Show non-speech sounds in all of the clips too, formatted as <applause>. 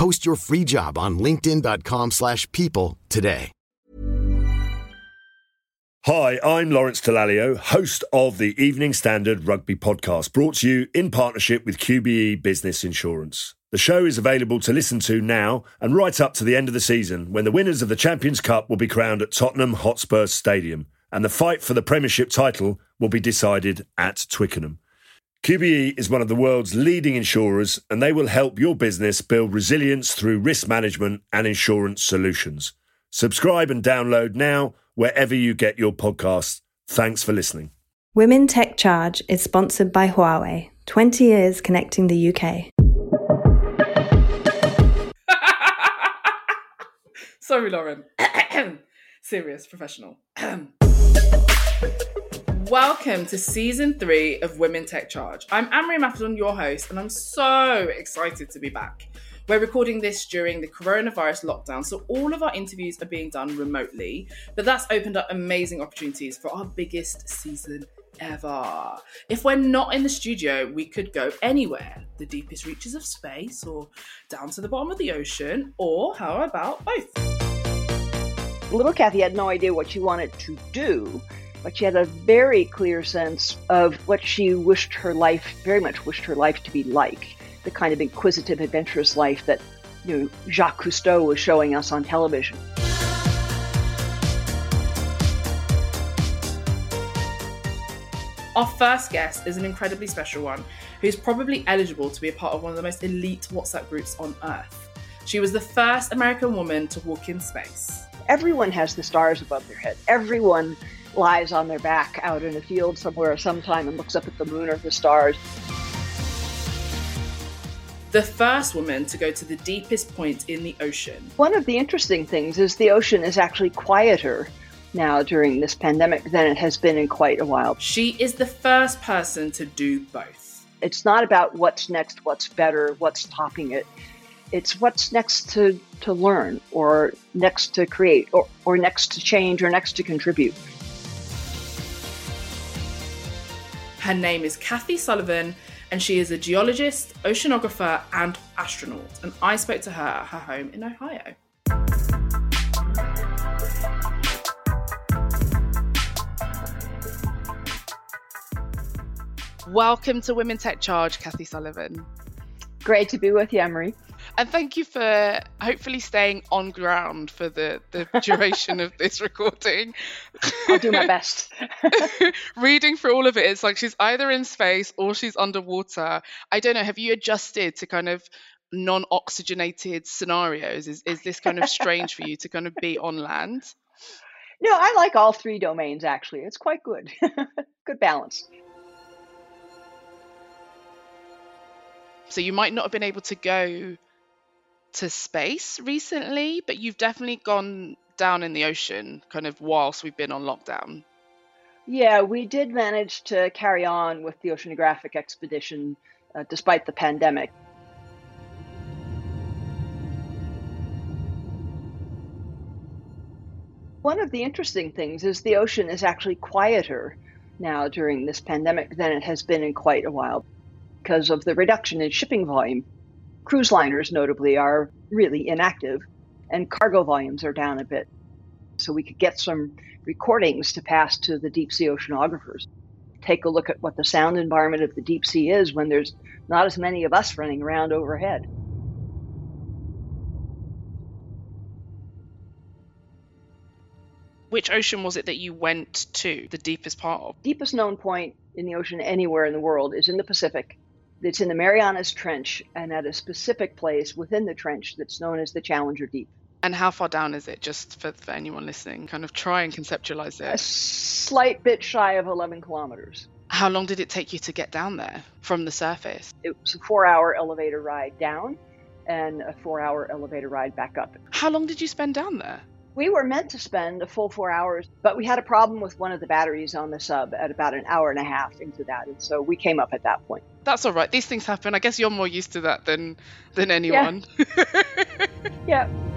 Post your free job on linkedin.com/people slash people today. Hi, I'm Lawrence Dallaglio, host of the Evening Standard Rugby Podcast, brought to you in partnership with QBE Business Insurance. The show is available to listen to now and right up to the end of the season when the winners of the Champions Cup will be crowned at Tottenham Hotspur Stadium and the fight for the Premiership title will be decided at Twickenham. QBE is one of the world's leading insurers and they will help your business build resilience through risk management and insurance solutions. Subscribe and download now wherever you get your podcasts. Thanks for listening. Women Tech Charge is sponsored by Huawei, 20 years connecting the UK. <laughs> Sorry, Lauren. <coughs> Serious, professional. <coughs> Welcome to season three of Women Tech Charge. I'm Anne-Marie Imafidon, your host, and I'm so excited to be back. We're recording this during the coronavirus lockdown, so all of our interviews are being done remotely, but that's opened up amazing opportunities for our biggest season ever. If we're not in the studio, we could go anywhere the deepest reaches of space, or down to the bottom of the ocean, or how about both? Little Kathy had no idea what she wanted to do, but she had a very clear sense of what she wished her life, very much wished her life to be like the kind of inquisitive, adventurous life that you know, Jacques Cousteau was showing us on television. Our first guest is an incredibly special one who's probably eligible to be a part of one of the most elite WhatsApp groups on Earth. She was the first American woman to walk in space. Everyone has the stars above their head. Everyone lies on their back out in a field somewhere sometime and looks up at the moon or the stars. The first woman to go to the deepest point in the ocean. One of the interesting things is the ocean is actually quieter now during this pandemic than it has been in quite a while. She is the first person to do both. It's not about what's next, what's better, what's topping it. It's what's next to, to learn, or next to create, or, or next to change, or next to contribute. Her name is Kathy Sullivan, and she is a geologist, oceanographer, and astronaut. And I spoke to her at her home in Ohio. Welcome to Women Tech Charge, Kathy Sullivan. Great to be with you, Emery. And thank you for hopefully staying on ground for the, the duration of this <laughs> recording. I'll do my best. <laughs> Reading through all of it, it's like she's either in space or she's underwater. I don't know. Have you adjusted to kind of non oxygenated scenarios? Is, is this kind of strange for you to kind of be on land? No, I like all three domains actually. It's quite good. <laughs> good balance. So you might not have been able to go to space recently, but you've definitely gone down in the ocean kind of whilst we've been on lockdown. Yeah, we did manage to carry on with the oceanographic expedition uh, despite the pandemic. One of the interesting things is the ocean is actually quieter now during this pandemic than it has been in quite a while because of the reduction in shipping volume. Cruise liners, notably, are really inactive, and cargo volumes are down a bit. So we could get some recordings to pass to the deep sea oceanographers. Take a look at what the sound environment of the deep sea is when there's not as many of us running around overhead. Which ocean was it that you went to, the deepest part of? Deepest known point in the ocean anywhere in the world is in the Pacific. It's in the Marianas Trench and at a specific place within the trench that's known as the Challenger Deep. And how far down is it, just for, for anyone listening? Kind of try and conceptualize it. A slight bit shy of 11 kilometers. How long did it take you to get down there from the surface? It was a four hour elevator ride down and a four hour elevator ride back up. How long did you spend down there? We were meant to spend a full four hours, but we had a problem with one of the batteries on the sub at about an hour and a half into that, and so we came up at that point. That's all right. These things happen. I guess you're more used to that than than anyone. Yeah. yeah. <laughs>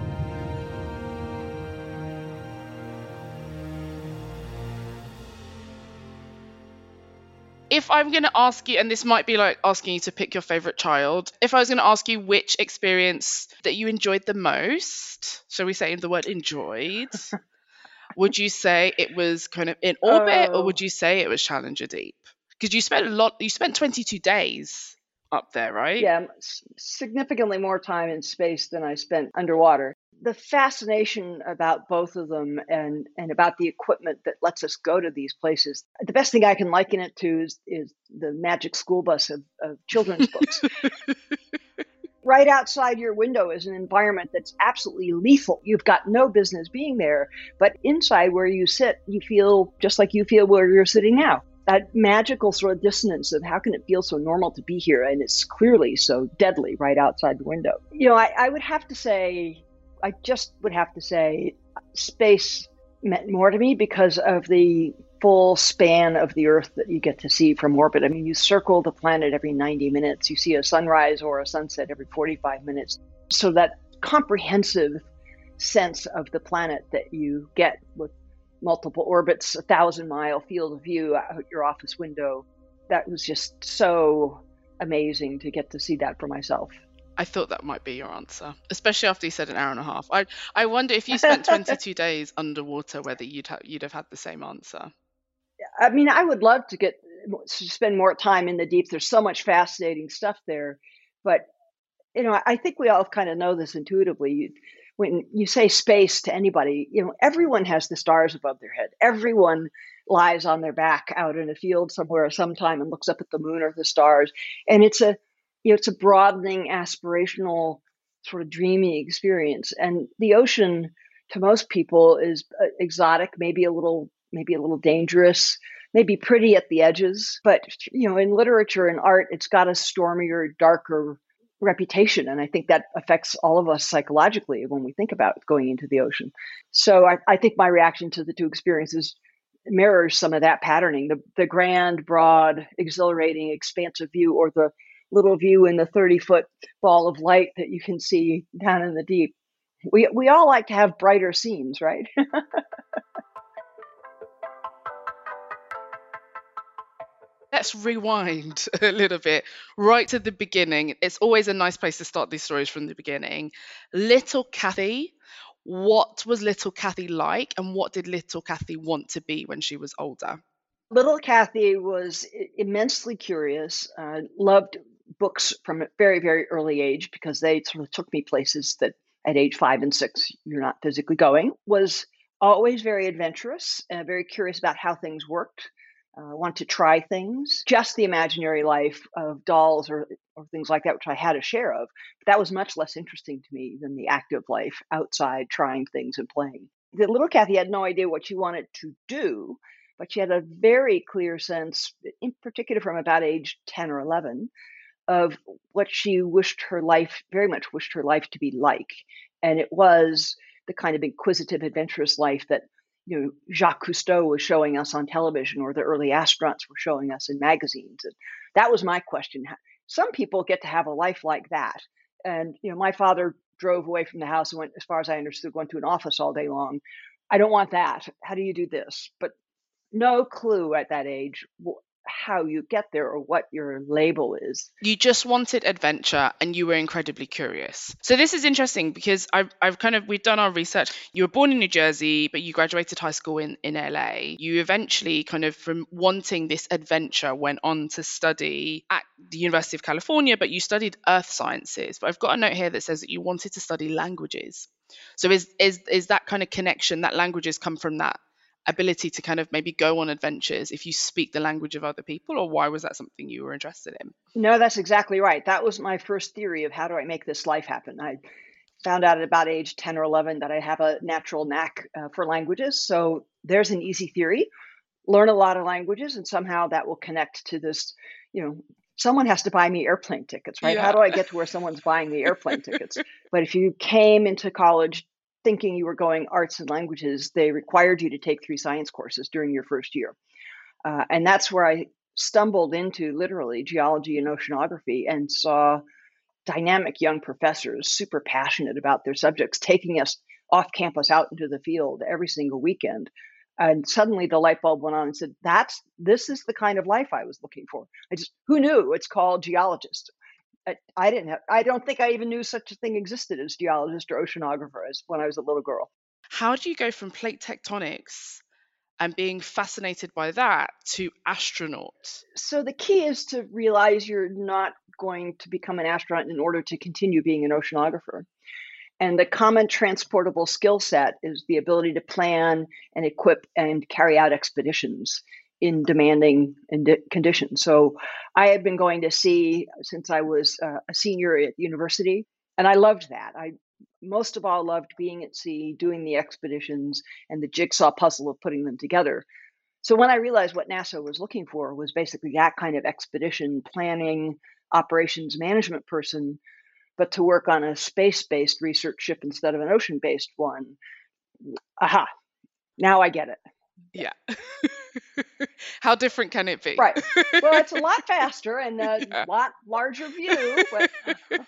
if I'm going to ask you, and this might be like asking you to pick your favorite child, if I was going to ask you which experience that you enjoyed the most, shall we say in the word enjoyed, <laughs> would you say it was kind of in orbit or would oh. you say it was Challenger Deep? Because you spent a lot, you spent 22 days up there, right? Yeah, significantly more time in space than I spent underwater the fascination about both of them and and about the equipment that lets us go to these places. The best thing i can liken it to is, is the magic school bus of, of children's books. <laughs> Right outside your window is an environment that's absolutely lethal. You've got no business being there but inside where you sit you feel just like you feel where you're sitting now. That magical sort of dissonance of how can it feel so normal to be here and it's clearly so deadly right outside the window. You know i, I would have to say I just would have to say space meant more to me because of the full span of the Earth that you get to see from orbit. I mean, you circle the planet every 90 minutes, you see a sunrise or a sunset every 45 minutes. So that comprehensive sense of the planet that you get with multiple orbits, a thousand mile field of view out your office window, that was just so amazing to get to see that for myself. I thought that might be your answer, especially after you said an hour and a half. I I wonder if you spent 22 <laughs> days underwater, whether you'd have you'd have had the same answer. I mean, I would love to get to spend more time in the deep. There's so much fascinating stuff there, but you know, I think we all kind of know this intuitively. When you say space to anybody, you know, everyone has the stars above their head. Everyone lies on their back out in a field somewhere sometime and looks up at the moon or the stars, and it's a you know, it's a broadening, aspirational, sort of dreamy experience. And the ocean, to most people, is uh, exotic, maybe a little, maybe a little dangerous, maybe pretty at the edges. But you know, in literature and art, it's got a stormier, darker reputation, and I think that affects all of us psychologically when we think about going into the ocean. So I, I think my reaction to the two experiences mirrors some of that patterning the, the grand broad exhilarating expansive view or the little view in the 30 foot ball of light that you can see down in the deep. We, we all like to have brighter scenes, right? <laughs> Let's rewind <laughs> a little bit right to the beginning. It's always a nice place to start these stories from the beginning. Little Kathy, what was little Kathy like, and what did little Kathy want to be when she was older? Little Kathy was immensely curious, uh, loved books from a very, very early age because they sort of took me places that at age five and six you're not physically going, was always very adventurous and very curious about how things worked. Uh, want to try things, just the imaginary life of dolls or, or things like that, which I had a share of. But that was much less interesting to me than the active life outside, trying things and playing. The little Kathy had no idea what she wanted to do, but she had a very clear sense, in particular from about age 10 or 11, of what she wished her life, very much wished her life to be like. And it was the kind of inquisitive, adventurous life that you know Jacques Cousteau was showing us on television, or the early astronauts were showing us in magazines. And that was my question. Some people get to have a life like that, and you know, my father drove away from the house and went, as far as I understood, went to an office all day long. I don't want that. How do you do this? But no clue at that age how you get there or what your label is. You just wanted adventure and you were incredibly curious. So this is interesting because I've, I've kind of, we've done our research. You were born in New Jersey, but you graduated high school in, in LA. You eventually kind of from wanting this adventure went on to study at the University of California, but you studied earth sciences. But I've got a note here that says that you wanted to study languages. So is is is that kind of connection that languages come from that ability to kind of maybe go on adventures if you speak the language of other people or why was that something you were interested in? No that's exactly right. That was my first theory of how do i make this life happen. I found out at about age 10 or 11 that i have a natural knack uh, for languages. So there's an easy theory. Learn a lot of languages and somehow that will connect to this you know someone has to buy me airplane tickets right? Yeah. how do i get to where someone's buying me airplane tickets? <laughs> But if you came into college thinking you were going arts and languages, they required you to take three science courses during your first year. Uh, and that's where I stumbled into literally geology and oceanography and saw dynamic young professors super passionate about their subjects taking us off campus out into the field every single weekend. And suddenly the light bulb went on and said that's this is the kind of life i was looking for. I just who knew? It's called geologist I, I didn't have, I don't think I even knew such a thing existed as geologist or oceanographer as when I was a little girl. How do you go from plate tectonics and being fascinated by that to astronaut? So the key is to realize you're not going to become an astronaut in order to continue being an oceanographer. And the common transportable skill set is the ability to plan and equip and carry out expeditions in demanding conditions. So I had been going to sea since I was uh, a senior at university, and I loved that. I most of all loved being at sea, doing the expeditions, and the jigsaw puzzle of putting them together. So when I realized what NASA was looking for was basically that kind of expedition planning, operations management person, but to work on a space-based research ship instead of an ocean-based one. Aha! Now I get it. Yeah. <laughs> How different can it be? Right. Well, it's a lot <laughs> faster and a yeah. lot larger view, but <laughs>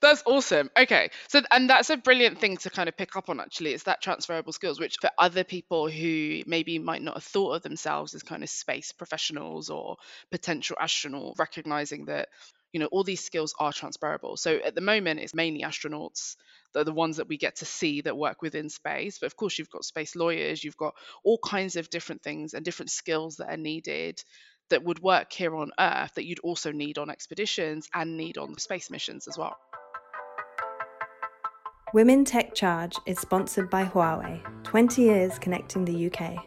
That's awesome. Okay. So, and that's a brilliant thing to kind of pick up on actually, is that transferable skills, which for other people who maybe might not have thought of themselves as kind of space professionals or potential astronauts, recognizing that, you know, all these skills are transferable. So at the moment, it's mainly astronauts they're the ones that we get to see that work within space. But of course, you've got space lawyers, you've got all kinds of different things and different skills that are needed that would work here on Earth that you'd also need on expeditions and need on space missions as well. Women Tech Charge is sponsored by Huawei, 20 years connecting the UK.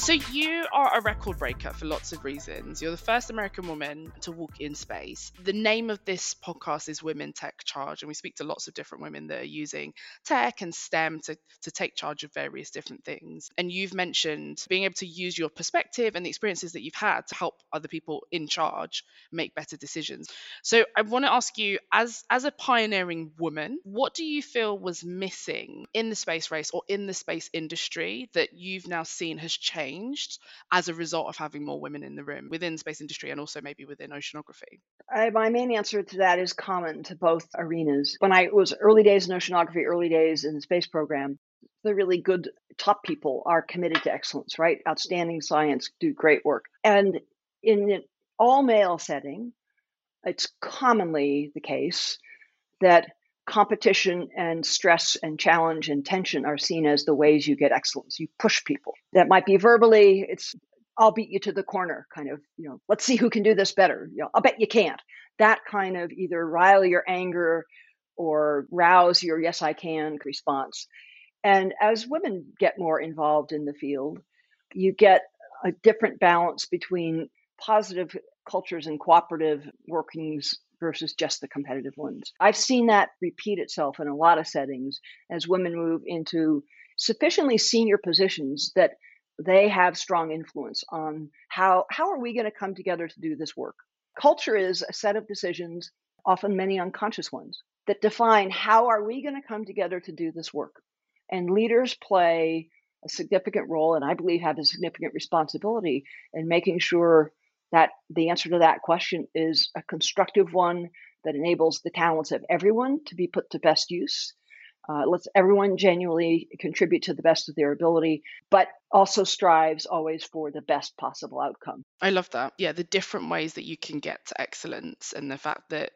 So you are a record breaker for lots of reasons. You're the first American woman to walk in space. The name of this podcast is Women Tech Charge, and we speak to lots of different women that are using tech and STEM to, to take charge of various different things. And you've mentioned being able to use your perspective and the experiences that you've had to help other people in charge make better decisions. So I want to ask you, as as a pioneering woman, what do you feel was missing in the space race or in the space industry that you've now seen has changed? Changed as a result of having more women in the room within space industry and also maybe within oceanography? My main answer to that is common to both arenas. When I was early days in oceanography, early days in the space program, the really good top people are committed to excellence, right? Outstanding science, do great work. And in an all male setting, it's commonly the case that competition and stress and challenge and tension are seen as the ways you get excellence. You push people. That might be verbally, it's I'll beat you to the corner kind of, you know, let's see who can do this better. You know, I'll bet you can't. That kind of either rile your anger or rouse your yes I can response. And as women get more involved in the field, you get a different balance between positive cultures and cooperative workings versus just the competitive ones. I've seen that repeat itself in a lot of settings as women move into sufficiently senior positions that they have strong influence on how how are we going to come together to do this work. Culture is a set of decisions, often many unconscious ones, that define how are we going to come together to do this work. And leaders play a significant role and I believe have a significant responsibility in making sure that the answer to that question is a constructive one that enables the talents of everyone to be put to best use. Uh, lets everyone genuinely contribute to the best of their ability, but also strives always for the best possible outcome. I love that. Yeah, the different ways that you can get to excellence and the fact that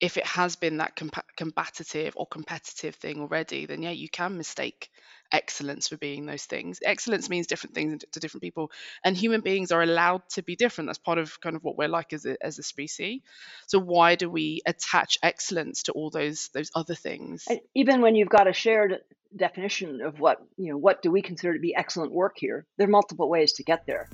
if it has been that comp- combative or competitive thing already, then yeah, you can mistake excellence for being those things. Excellence means different things to different people, and human beings are allowed to be different. That's part of kind of what we're like as a, as a species. So why do we attach excellence to all those those other things? Even when you've got a shared definition of what you know, what do we consider to be excellent work here? There are multiple ways to get there.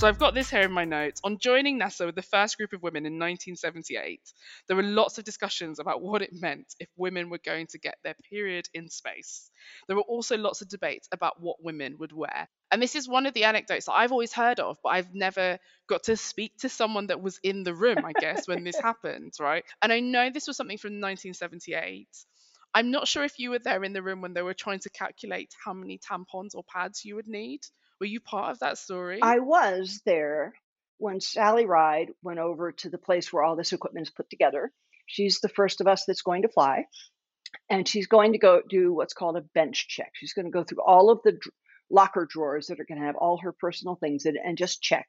So I've got this here in my notes. On joining NASA with the first group of women in 1978, there were lots of discussions about what it meant if women were going to get their period in space. There were also lots of debates about what women would wear. And this is one of the anecdotes that I've always heard of, but I've never got to speak to someone that was in the room, I guess, when this <laughs> happened, right? And I know this was something from 1978. I'm not sure if you were there in the room when they were trying to calculate how many tampons or pads you would need. Were you part of that story? I was there when Sally Ride went over to the place where all this equipment is put together. She's the first of us that's going to fly. And she's going to go do what's called a bench check. She's going to go through all of the dr- locker drawers that are going to have all her personal things in and just check.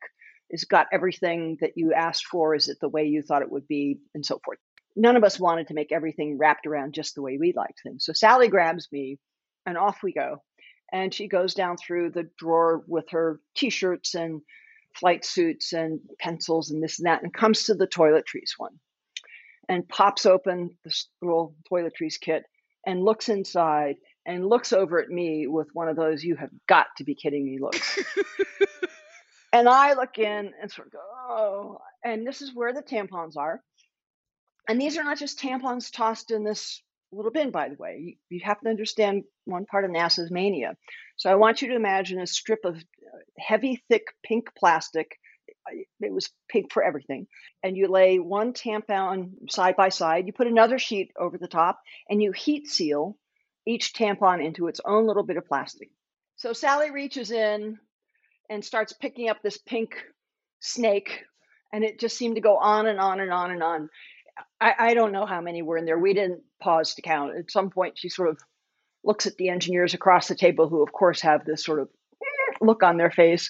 Is got everything that you asked for? Is it the way you thought it would be? And so forth. None of us wanted to make everything wrapped around just the way we liked things. So Sally grabs me and off we go and she goes down through the drawer with her t-shirts and flight suits and pencils and this and that and comes to the toiletries one and pops open this little toiletries kit and looks inside and looks over at me with one of those you have got to be kidding me looks. <laughs> And i look in and sort of go oh and this is where the tampons are. And these are not just tampons tossed in this little bin, by the way. You, you have to understand one part of NASA's mania. So I want you to imagine a strip of uh, heavy, thick pink plastic. It was pink for everything. And you lay one tampon side by side. You put another sheet over the top, and you heat seal each tampon into its own little bit of plastic. So Sally reaches in and starts picking up this pink snake, and it just seemed to go on and on and on and on. I, I don't know how many were in there. We didn't pause to count. At some point, she sort of looks at the engineers across the table, who, of course, have this sort of <clears throat> look on their face.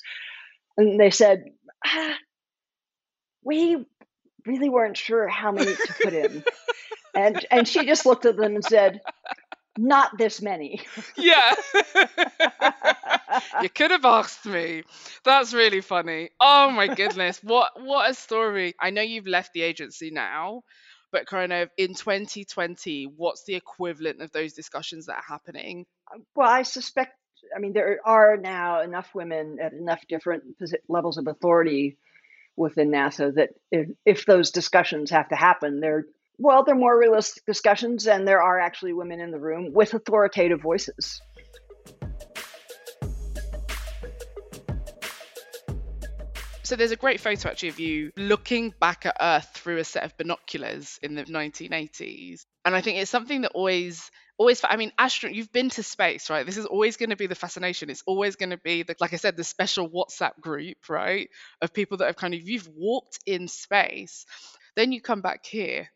And they said, ah, We really weren't sure how many to put in. and, and she just looked at them and said, Not this many. yeah. <laughs> you could have asked me. That's really funny. Oh my goodness. What what a story. I know you've left the agency now, but kind of in 2020, what's the equivalent of those discussions that are happening? Uh, well, I suspect I mean there are now enough women at enough different levels of authority within NASA that if, if those discussions have to happen, they're well, they're more realistic discussions, and there are actually women in the room with authoritative voices. So there's a great photo actually of you looking back at Earth through a set of binoculars in the 1980s. And I think it's something that always always i mean astronaut you've been to space right this is always going to be the fascination it's always going to be the like i said the special whatsapp group right of people that have kind of you've walked in space then you come back here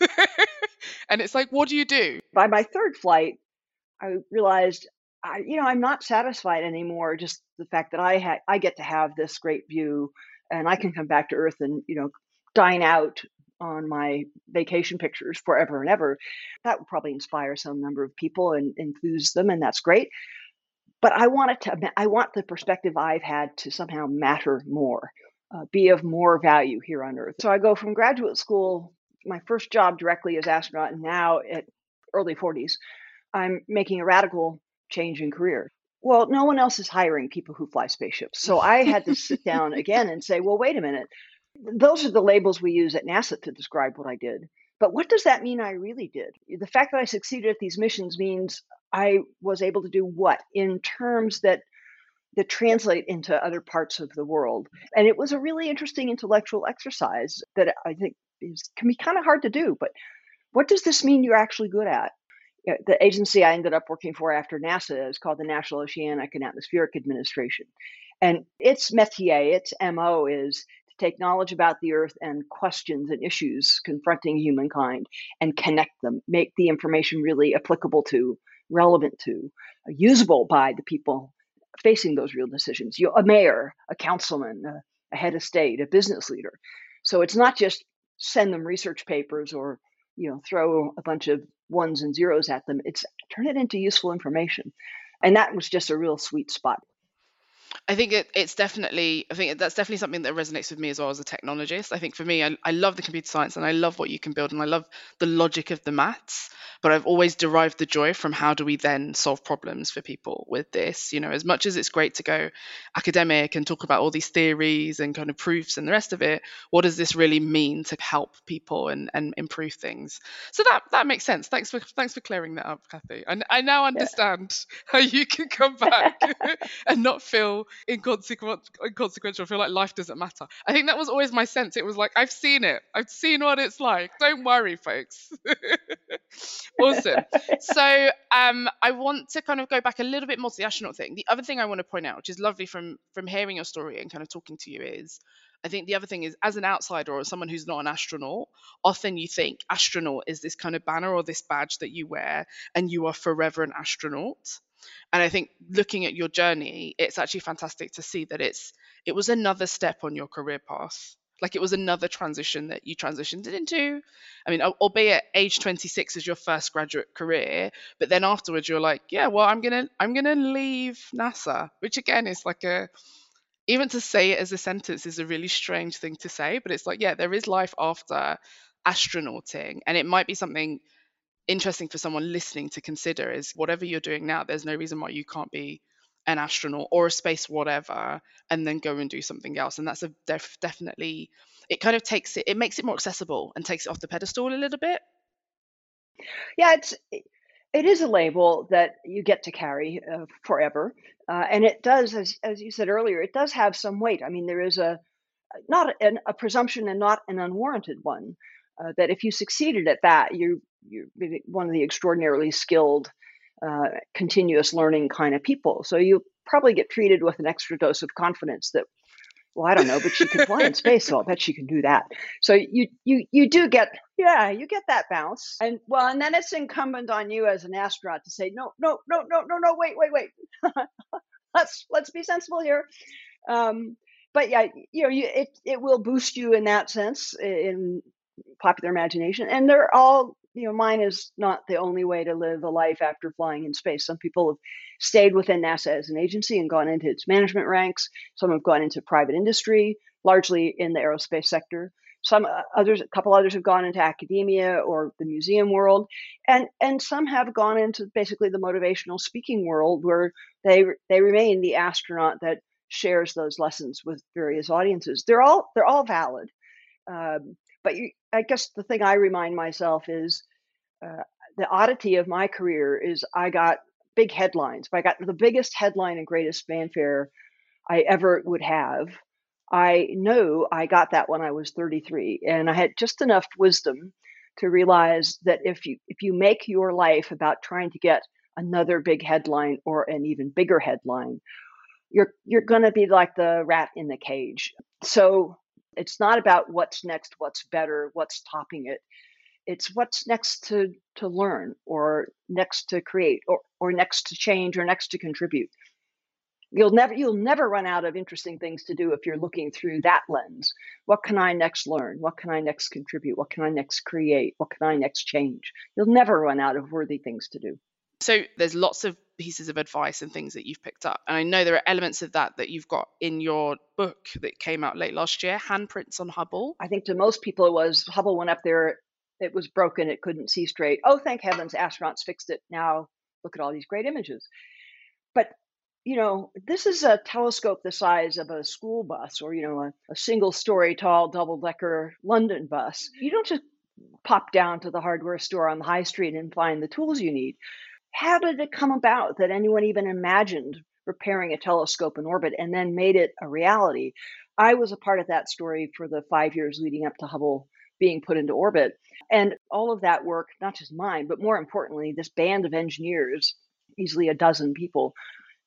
<laughs> and it's like, what do you do? By my third flight, I realized I, you know, I'm not satisfied anymore. Just the fact that I had, I get to have this great view, and I can come back to Earth and you know, dine out on my vacation pictures forever and ever. That would probably inspire some number of people and enthuse them, and that's great. But I want it to, I want the perspective I've had to somehow matter more, uh, be of more value here on Earth. So I go from graduate school, my first job directly as astronaut, and now at early 40s, I'm making a radical change in career. Well, no one else is hiring people who fly spaceships. So I had to sit down <laughs> again and say, well, wait a minute. Those are the labels we use at NASA to describe what I did. But what does that mean I really did? The fact that I succeeded at these missions means I was able to do what in terms that that translate into other parts of the world. And it was a really interesting intellectual exercise that I think is, can be kind of hard to do. But what does this mean you're actually good at? the agency I ended up working for after NASA is called the National Oceanic and Atmospheric Administration. And its métier, its MO is to take knowledge about the Earth and questions and issues confronting humankind and connect them, make the information really applicable to, relevant to, usable by the people facing those real decisions. You, a mayor, a councilman, a, a head of state, a business leader. So it's not just send them research papers or you know throw a bunch of ones and zeros at them. It's turn it into useful information. And that was just a real sweet spot. I think it, it's definitely, I think that's definitely something that resonates with me as well as a technologist. I think for me, I, I love the computer science and I love what you can build and I love the logic of the maths but I've always derived the joy from how do we then solve problems for people with this. You know, as much as it's great to go academic and talk about all these theories and kind of proofs and the rest of it, what does this really mean to help people and, and improve things? So that that makes sense. Thanks for thanks for clearing that up, Kathy. And I now understand yeah. <laughs> how you can come back <laughs> <laughs> and not feel inconsequential, feel like life doesn't matter. I think that was always my sense. It was like I've seen it. I've seen what it's like. Don't worry, folks <laughs> awesome. So um, I want to kind of go back a little bit more to the astronaut thing. The other thing I want to point out, which is lovely from from hearing your story and kind of talking to you, is I think the other thing is, as an outsider or someone who's not an astronaut, often you think astronaut is this kind of banner or this badge that you wear, and you are forever an astronaut. And I think looking at your journey, it's actually fantastic to see that it's it was another step on your career path like it was another transition that you transitioned into. I mean, albeit age 26 is your first graduate career, but then afterwards you're like, yeah, well, I'm gonna I'm gonna leave NASA, which again is like a even to say it as a sentence is a really strange thing to say, but it's like, yeah, there is life after astronauting, and it might be something interesting for someone listening to consider is whatever you're doing now, there's no reason why you can't be an astronaut or a space whatever and then go and do something else. And that's a def- definitely it kind of takes it it makes it more accessible and takes it off the pedestal a little bit. Yeah it's it is a label that you get to carry uh, forever uh, and it does as, as you said earlier it does have some weight. I mean there is a not an, a presumption and not an unwarranted one uh, that if you succeeded at that you you're one of the extraordinarily skilled uh, continuous learning kind of people. So you probably get treated with an extra dose of confidence that, well, I don't know, but she can fly in space, so I'll bet she can do that. So you you you do get yeah, you get that bounce. And well, and then it's incumbent on you as an astronaut to say, no, no, no, no, no, no, wait, wait, wait. <laughs> let's let's be sensible here. Um, but yeah, you know, you, it it will boost you in that sense in popular imagination, and they're all you know, mine is not the only way to live a life after flying in space. Some people have stayed within NASA as an agency and gone into its management ranks. Some have gone into private industry, largely in the aerospace sector. Some uh, others, a couple others have gone into academia or the museum world, and and some have gone into basically the motivational speaking world, where they they remain the astronaut that shares those lessons with various audiences. They're all they're all valid. Um, but you, I guess the thing I remind myself is uh, the oddity of my career is I got big headlines. I got the biggest headline and greatest fanfare I ever would have. I know I got that when I was 33, and I had just enough wisdom to realize that if you if you make your life about trying to get another big headline or an even bigger headline, you're you're going to be like the rat in the cage. So it's not about what's next, what's better, what's topping it. It's what's next to to learn or next to create or, or next to change or next to contribute. You'll never you'll never run out of interesting things to do if you're looking through that lens. What can I next learn? What can I next contribute? What can I next create? What can I next change? You'll never run out of worthy things to do. So there's lots of pieces of advice and things that you've picked up. And I know there are elements of that that you've got in your book that came out late last year, Handprints on Hubble. I think to most people it was Hubble went up there, it was broken, it couldn't see straight. Oh, thank heavens, astronauts fixed it. Now look at all these great images. But you know, this is a telescope the size of a school bus or, you know, a, a single story tall double decker London bus. You don't just pop down to the hardware store on the high street and find the tools you need. How did it come about that anyone even imagined repairing a telescope in orbit and then made it a reality? I was a part of that story for the five years leading up to Hubble being put into orbit. And all of that work, not just mine, but more importantly, this band of engineers, easily a dozen people,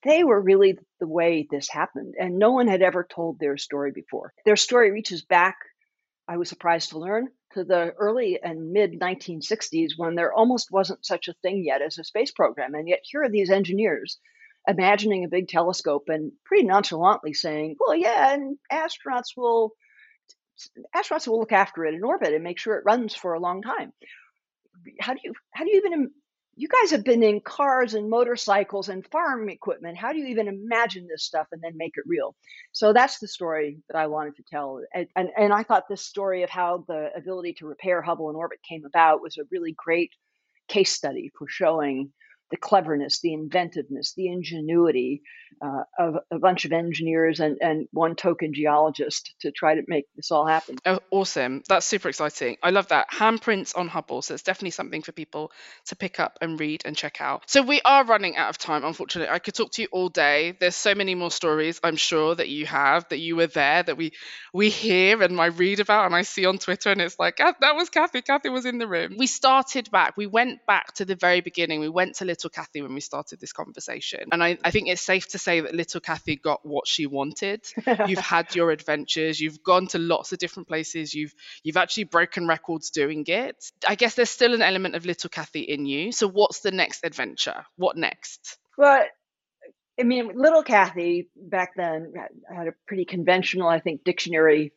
they were really the way this happened. And no one had ever told their story before. Their story reaches back, I was surprised to learn, to the early and mid 1960s when there almost wasn't such a thing yet as a space program. And yet here are these engineers imagining a big telescope and pretty nonchalantly saying, well, yeah, and astronauts will astronauts will look after it in orbit and make sure it runs for a long time. How do you how do you even you guys have been in cars and motorcycles and farm equipment. How do you even imagine this stuff and then make it real? So that's the story that I wanted to tell. And, and, and I thought this story of how the ability to repair Hubble in orbit came about was a really great case study for showing the cleverness, the inventiveness, the ingenuity uh, of a bunch of engineers and, and one token geologist to try to make this all happen. Oh, awesome. That's super exciting. I love that. Handprints on Hubble. So it's definitely something for people to pick up and read and check out. So we are running out of time, unfortunately. I could talk to you all day. There's so many more stories I'm sure that you have, that you were there, that we we hear and I read about and I see on Twitter and it's like, that was Kathy. Kathy was in the room. We started back. We went back to the very beginning. We went to Little Kathy when we started this conversation. And I, I think it's safe to say that little Kathy got what she wanted. <laughs> you've had your adventures, you've gone to lots of different places, you've you've actually broken records doing it. I guess there's still an element of little Kathy in you. So what's the next adventure? What next? Well, I mean, little Kathy back then had a pretty conventional, I think, dictionary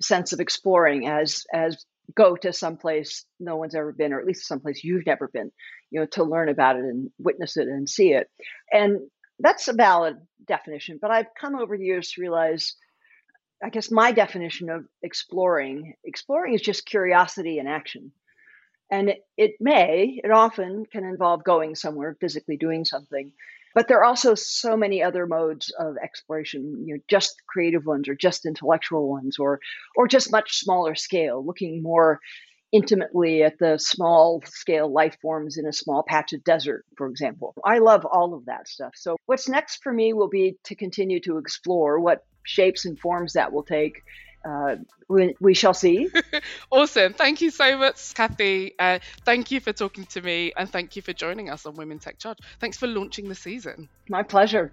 sense of exploring as as go to someplace no one's ever been, or at least someplace you've never been, you know, to learn about it and witness it and see it. And that's a valid definition. But I've come over the years to realize, I guess my definition of exploring, exploring is just curiosity and action. And it, it may, it often can involve going somewhere, physically doing something. But there are also so many other modes of exploration, you know, just creative ones or just intellectual ones or or just much smaller scale, looking more intimately at the small scale life forms in a small patch of desert, for example. I love all of that stuff. So what's next for me will be to continue to explore what shapes and forms that will take uh, we, we, shall see. <laughs> awesome. Thank you so much, Kathy. Uh, thank you for talking to me and thank you for joining us on Women Tech Charge. Thanks for launching the season. My pleasure.